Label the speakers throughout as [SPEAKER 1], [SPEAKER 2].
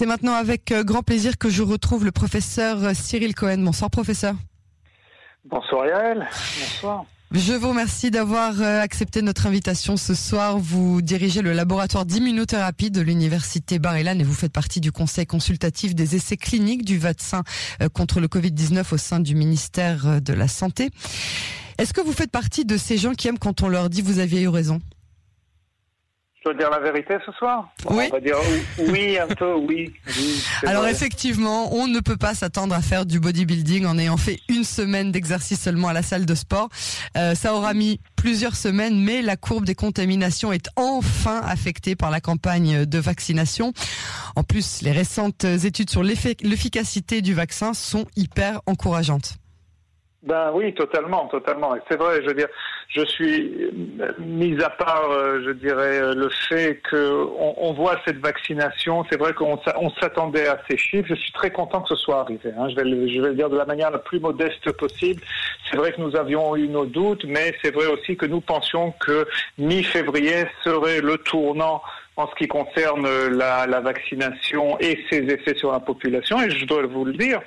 [SPEAKER 1] C'est maintenant avec euh, grand plaisir que je retrouve le professeur euh, Cyril Cohen. Bonsoir professeur.
[SPEAKER 2] Bonsoir Yael. Bonsoir.
[SPEAKER 1] Je vous remercie d'avoir euh, accepté notre invitation ce soir. Vous dirigez le laboratoire d'immunothérapie de l'université bar et vous faites partie du conseil consultatif des essais cliniques du vaccin contre le Covid-19 au sein du ministère de la Santé. Est-ce que vous faites partie de ces gens qui aiment quand on leur dit vous aviez eu raison?
[SPEAKER 2] Je dois dire la vérité ce soir
[SPEAKER 1] Oui.
[SPEAKER 2] On va dire oui, un peu, oui.
[SPEAKER 1] Alors effectivement, on ne peut pas s'attendre à faire du bodybuilding en ayant fait une semaine d'exercice seulement à la salle de sport. Euh, ça aura mis plusieurs semaines, mais la courbe des contaminations est enfin affectée par la campagne de vaccination. En plus, les récentes études sur l'efficacité du vaccin sont hyper encourageantes.
[SPEAKER 2] Ben oui, totalement, totalement. Et c'est vrai, je veux dire, je suis mis à part, euh, je dirais, euh, le fait qu'on on voit cette vaccination. C'est vrai qu'on s'attendait à ces chiffres. Je suis très content que ce soit arrivé. Hein. Je, vais le, je vais le dire de la manière la plus modeste possible. C'est vrai que nous avions eu nos doutes, mais c'est vrai aussi que nous pensions que mi-février serait le tournant en ce qui concerne la, la vaccination et ses effets sur la population. Et je dois vous le dire,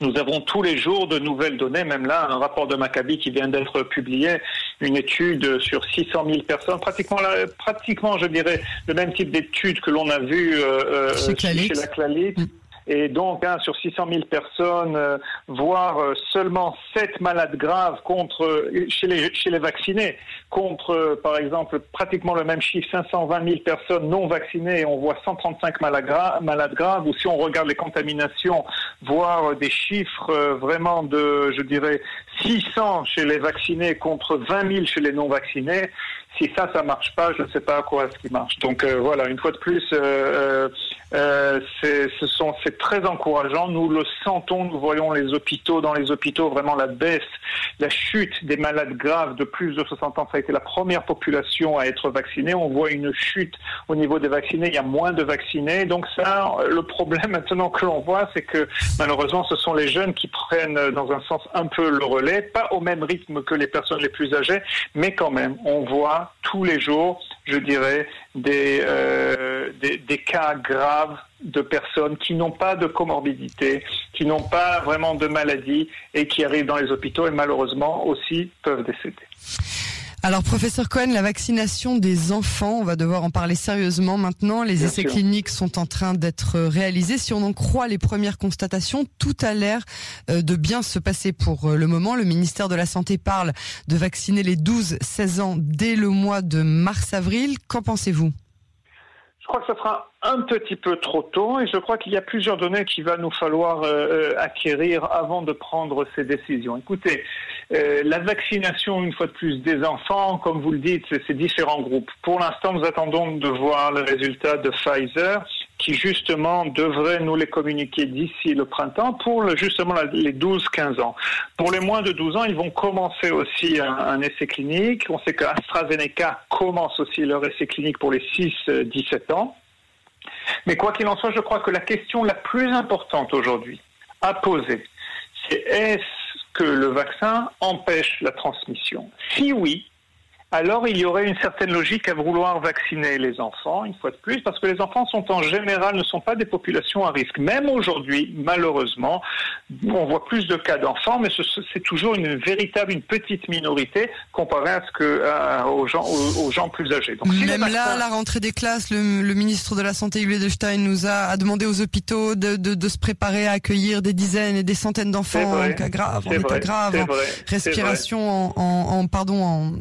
[SPEAKER 2] nous avons tous les jours de nouvelles données, même là, un rapport de Maccabi qui vient d'être publié, une étude sur 600 000 personnes, pratiquement, pratiquement je dirais, le même type d'étude que l'on a vu euh, euh chez, la Clalit. Mm. Et donc, hein, sur 600 000 personnes, euh, voire euh, seulement 7 malades graves contre, euh, chez, les, chez les vaccinés, contre, par exemple, pratiquement le même chiffre, 520 000 personnes non vaccinées, on voit 135 malades, malades graves, ou si on regarde les contaminations, voire des chiffres vraiment de, je dirais, 600 chez les vaccinés contre 20 000 chez les non vaccinés, si ça, ça marche pas, je ne sais pas à quoi est-ce qui marche. Donc voilà, une fois de plus, euh, euh, c'est très encourageant. Nous le sentons, nous voyons les hôpitaux, dans les hôpitaux, vraiment la baisse, la chute des malades graves de plus de 60 ans. Ça a été la première population à être vaccinée. On voit une chute au niveau des vaccinés. Il y a moins de vaccinés. Donc ça, le problème maintenant que l'on voit, c'est que malheureusement, ce sont les jeunes qui prennent dans un sens un peu le relais, pas au même rythme que les personnes les plus âgées, mais quand même, on voit tous les jours, je dirais, des, euh, des cas graves de personnes qui n'ont pas de comorbidité, qui n'ont pas vraiment de maladie et qui arrivent dans les hôpitaux et malheureusement aussi peuvent décéder.
[SPEAKER 1] Alors, professeur Cohen, la vaccination des enfants, on va devoir en parler sérieusement maintenant. Les essais cliniques sont en train d'être réalisés. Si on en croit les premières constatations, tout a l'air euh, de bien se passer pour euh, le moment. Le ministère de la Santé parle de vacciner les 12-16 ans dès le mois de mars-avril. Qu'en pensez-vous?
[SPEAKER 2] Je crois que ce sera un petit peu trop tôt et je crois qu'il y a plusieurs données qu'il va nous falloir euh, euh, acquérir avant de prendre ces décisions. Écoutez, euh, la vaccination, une fois de plus, des enfants, comme vous le dites, c'est différents groupes. Pour l'instant, nous attendons de voir le résultat de Pfizer qui justement devrait nous les communiquer d'ici le printemps pour justement les 12-15 ans. Pour les moins de 12 ans, ils vont commencer aussi un, un essai clinique. On sait qu'AstraZeneca commence aussi leur essai clinique pour les 6-17 ans. Mais quoi qu'il en soit, je crois que la question la plus importante aujourd'hui à poser, c'est est-ce que le vaccin empêche la transmission. Si oui, alors il y aurait une certaine logique à vouloir vacciner les enfants, une fois de plus, parce que les enfants sont en général ne sont pas des populations à risque. Même aujourd'hui, malheureusement, on voit plus de cas d'enfants, mais c'est toujours une véritable, une petite minorité comparé à ce que aux gens aux, gens plus âgés.
[SPEAKER 1] Donc, Même là, à la rentrée des classes, le, ministre de la Santé, Yves Stein, nous a, demandé aux hôpitaux de, de, se préparer à accueillir des dizaines et des centaines d'enfants en cas grave, en état grave, en respiration, en, en, pardon, en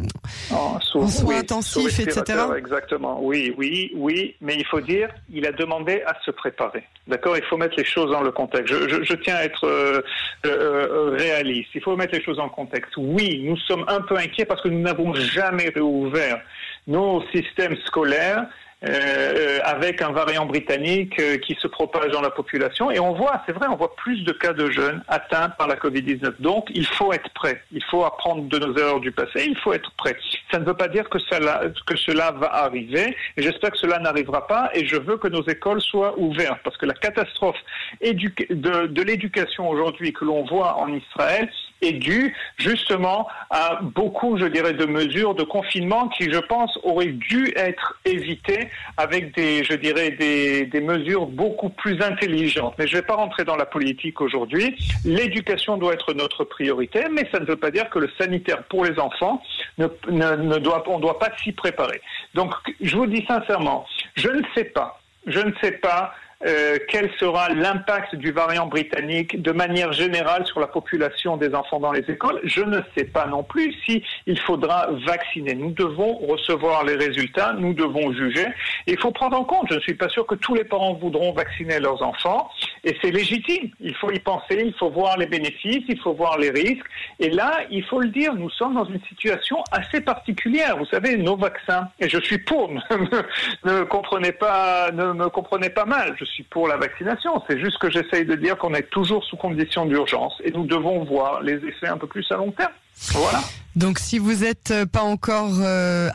[SPEAKER 2] en, soins intensifs, etc. Exactement. Oui, oui, oui. Mais il faut dire, il a demandé à se préparer. D'accord Il faut mettre les choses dans le contexte. Je, tiens à être euh, euh, réaliste. Il faut mettre les choses en contexte. Oui, nous sommes un peu inquiets parce que nous n'avons jamais réouvert nos systèmes scolaires euh, euh, avec un variant britannique euh, qui se propage dans la population. Et on voit, c'est vrai, on voit plus de cas de jeunes atteints par la Covid-19. Donc, il faut être prêt. Il faut apprendre de nos erreurs du passé. Il faut être prêt. Ça ne veut pas dire que cela, va arriver. J'espère que cela n'arrivera pas. Et je veux que nos écoles soient ouvertes. Parce que la catastrophe de l'éducation aujourd'hui que l'on voit en Israël, est due justement à beaucoup, je dirais, de mesures de confinement qui, je pense, auraient dû être évitées avec des, je dirais, des, mesures beaucoup plus intelligentes. Mais je ne vais pas rentrer dans la politique aujourd'hui. L'éducation doit être notre priorité, mais ça ne veut pas dire que le sanitaire pour les enfants ne, ne, ne doit, on ne doit pas s'y préparer. Donc, je vous dis sincèrement, je ne sais pas, je ne sais pas euh, quel sera l'impact du variant britannique de manière générale sur la population des enfants dans les écoles? Je ne sais pas non plus si il faudra vacciner. Nous devons recevoir les résultats, nous devons juger. Et il faut prendre en compte, je ne suis pas sûr que tous les parents voudront vacciner leurs enfants, et c'est légitime. Il faut y penser, il faut voir les bénéfices, il faut voir les risques. Et là, il faut le dire, nous sommes dans une situation assez particulière. Vous savez, nos vaccins, et je suis pour, ne, me comprenez pas, ne me comprenez pas mal. Suis pour la vaccination. C'est juste que j'essaye de dire qu'on est toujours sous condition d'urgence et nous devons voir les effets un peu plus à long terme. Voilà.
[SPEAKER 1] Donc, si vous n'êtes pas encore euh,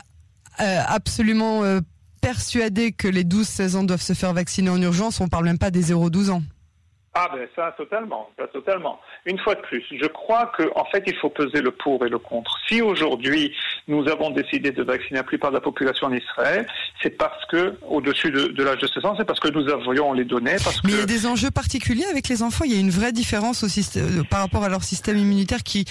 [SPEAKER 1] euh, absolument euh, persuadé que les 12-16 ans doivent se faire vacciner en urgence, on parle même pas des 0-12 ans.
[SPEAKER 2] Ah ben ça totalement, ça totalement. Une fois de plus, je crois qu'en en fait il faut peser le pour et le contre. Si aujourd'hui nous avons décidé de vacciner la plupart de la population en Israël, c'est parce que au-dessus de, de l'âge de 16 ans, c'est parce que nous avions les données. Parce
[SPEAKER 1] Mais
[SPEAKER 2] que...
[SPEAKER 1] il y a des enjeux particuliers avec les enfants. Il y a une vraie différence au système, par rapport à leur système immunitaire qui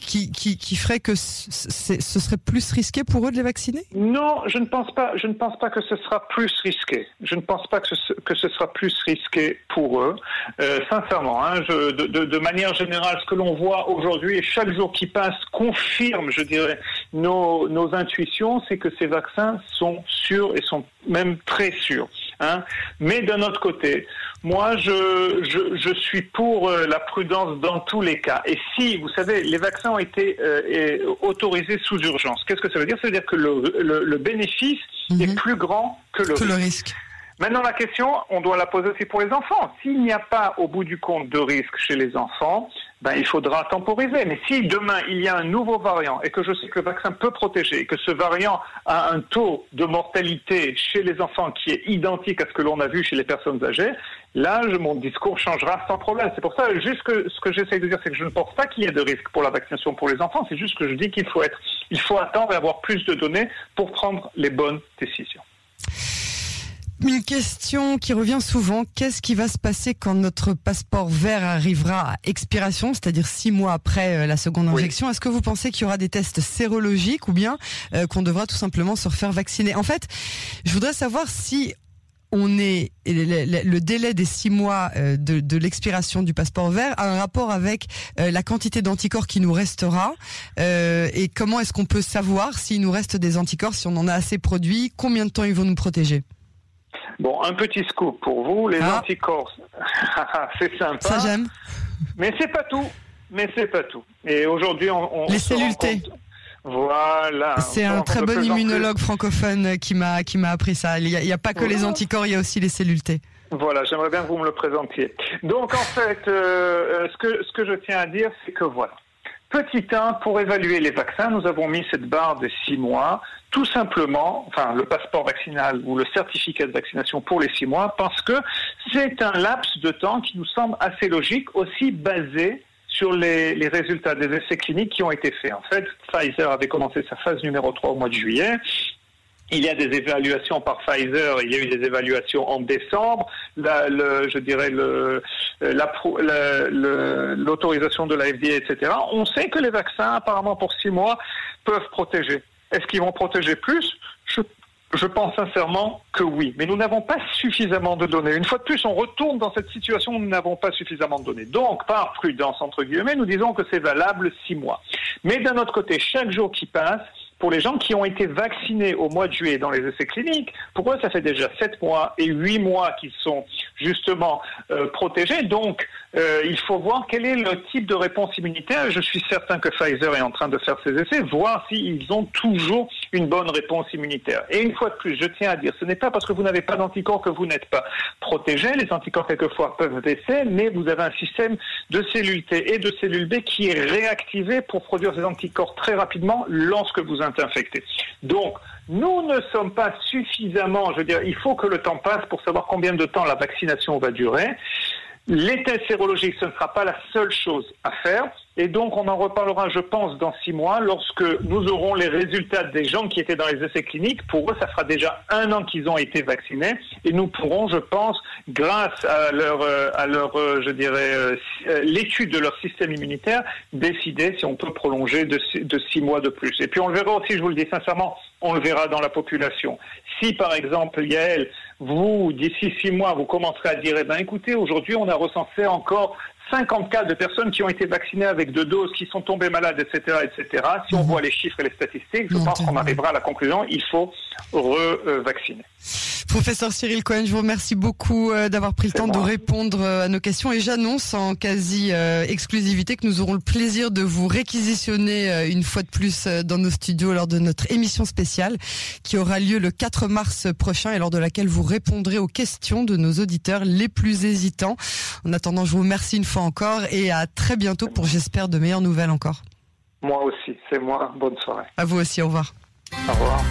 [SPEAKER 1] qui qui, qui ferait que ce serait plus risqué pour eux de les vacciner?
[SPEAKER 2] Non, je ne pense pas. Je ne pense pas que ce sera plus risqué. Je ne pense pas que ce, que ce sera plus risqué pour eux. Euh, euh, sincèrement, hein, je, de, de, de, manière générale, ce que l'on voit aujourd'hui et chaque jour qui passe confirme, je dirais, nos, nos intuitions, c'est que ces vaccins sont sûrs et sont même très sûrs. Hein. Mais d'un autre côté, moi, je, je, je suis pour euh, la prudence dans tous les cas. Et si, vous savez, les vaccins ont été euh, autorisés sous urgence, qu'est-ce que ça veut dire? Ça veut dire que le, le, le bénéfice -hmm. est plus grand que le
[SPEAKER 1] que
[SPEAKER 2] risque.
[SPEAKER 1] Le risque.
[SPEAKER 2] Maintenant, la question, on doit la poser aussi pour les enfants. S'il n'y a pas, au bout du compte, de risque chez les enfants, ben, il faudra temporiser. Mais si demain, il y a un nouveau variant et que je sais que le vaccin peut protéger, et que ce variant a un taux de mortalité chez les enfants qui est identique à ce que l'on a vu chez les personnes âgées, là, mon discours changera sans problème. C'est pour ça, juste que ce que j'essaie de dire, c'est que je ne pense pas qu'il y ait de risque pour la vaccination pour les enfants. C'est juste que je dis qu'il faut faut attendre et avoir plus de données pour prendre les bonnes décisions.
[SPEAKER 1] Une question qui revient souvent, qu'est-ce qui va se passer quand notre passeport vert arrivera à expiration, c'est-à-dire six mois après la seconde injection? Oui. Est-ce que vous pensez qu'il y aura des tests sérologiques ou bien euh, qu'on devra tout simplement se refaire vacciner? En fait, je voudrais savoir si on est le, délai des six mois euh, de, de l'expiration du passeport vert a un rapport avec euh, la quantité d'anticorps qui nous restera euh, et comment est-ce qu'on peut savoir s'il nous reste des anticorps, si on en a assez produit, combien de temps ils vont nous protéger?
[SPEAKER 2] Bon, un petit scoop pour vous, les ah. anticorps, c'est sympa.
[SPEAKER 1] Ça j'aime.
[SPEAKER 2] Mais c'est pas tout. Mais c'est pas tout. Et aujourd'hui, on, on,
[SPEAKER 1] les cellules T.
[SPEAKER 2] Voilà.
[SPEAKER 1] C'est un très bon immunologue francophone qui m'a qui m'a appris ça. Il n'y a, a, pas que voilà. les anticorps, il y a aussi les cellules T.
[SPEAKER 2] Voilà, j'aimerais bien que vous me le présentiez. Donc en fait, euh, ce que ce que je tiens à dire, c'est que voilà. Petit 1, pour évaluer les vaccins, nous avons mis cette barre de six mois, tout simplement, enfin le passeport vaccinal ou le certificat de vaccination pour les six mois, parce que c'est un laps de temps qui nous semble assez logique, aussi basé sur les, les, résultats des essais cliniques qui ont été faits. En fait, Pfizer avait commencé sa phase numéro 3 au mois de juillet. Il y a des évaluations par Pfizer, il y a eu des évaluations en décembre. Le, je dirais l'autorisation de la FDA, etc. On sait que les vaccins, apparemment pour six mois, peuvent protéger. Est-ce qu'ils vont protéger plus? Je, je, pense sincèrement que oui. Mais nous n'avons pas suffisamment de données. Une fois de plus, on retourne dans cette situation où nous n'avons pas suffisamment de données. Donc, par prudence, entre guillemets, nous disons que c'est valable six mois. Mais d'un autre côté, chaque jour qui passe, pour les gens qui ont été vaccinés au mois de juillet dans les essais cliniques, pour eux, ça fait déjà sept mois et huit mois qu'ils sont justement euh, protégés. Donc, euh, il faut voir quel est le type de réponse immunitaire. Je suis certain que Pfizer est en train de faire ses essais, voir s'ils ont toujours une bonne réponse immunitaire. Et une fois de plus, je tiens à dire, ce n'est pas parce que vous n'avez pas d'anticorps que vous n'êtes pas protégé. Les anticorps, quelquefois, peuvent baisser, mais vous avez un système de cellules T et de cellules B qui est réactivé pour produire ces anticorps très rapidement lorsque vous êtes infecté. Donc, nous ne sommes pas suffisamment, je veux dire, il faut que le temps passe pour savoir combien de temps la vaccination va durer. Les tests sérologiques, ce ne sera pas la seule chose à faire. Et donc, on en reparlera, je pense, dans six mois, lorsque nous aurons les résultats des gens qui étaient dans les essais cliniques. Pour eux, ça fera déjà un an qu'ils ont été vaccinés. Et nous pourrons, je pense, grâce à leur, euh, à leur euh, je dirais, euh, l'étude de leur système immunitaire, décider si on peut prolonger de, de six mois de plus. Et puis, on le verra aussi, je vous le dis sincèrement, on le verra dans la population. Si, par exemple, Yael, vous, d'ici six mois, vous commencerez à dire, eh ben, écoutez, aujourd'hui, on a recensé encore 50 cas de personnes qui ont été vaccinées avec deux doses, qui sont tombées malades, etc., etc. Si on mhm. voit les chiffres et les statistiques, je pense qu'on arrivera à la conclusion, il faut re-vacciner.
[SPEAKER 1] Professeur Cyril Cohen, je vous remercie beaucoup euh, d'avoir pris le temps de répondre euh, à nos questions et j'annonce en quasi euh, exclusivité que nous aurons le plaisir de vous réquisitionner une fois de plus dans nos studios lors de notre émission spéciale qui aura lieu le 4 mars prochain et lors de laquelle vous répondrez aux questions de nos auditeurs les plus hésitants. En attendant, je vous remercie une fois encore et à très bientôt pour j'espère de meilleures nouvelles encore.
[SPEAKER 2] Moi aussi, c'est moi. Bonne soirée.
[SPEAKER 1] À vous aussi, au revoir.
[SPEAKER 2] Au revoir.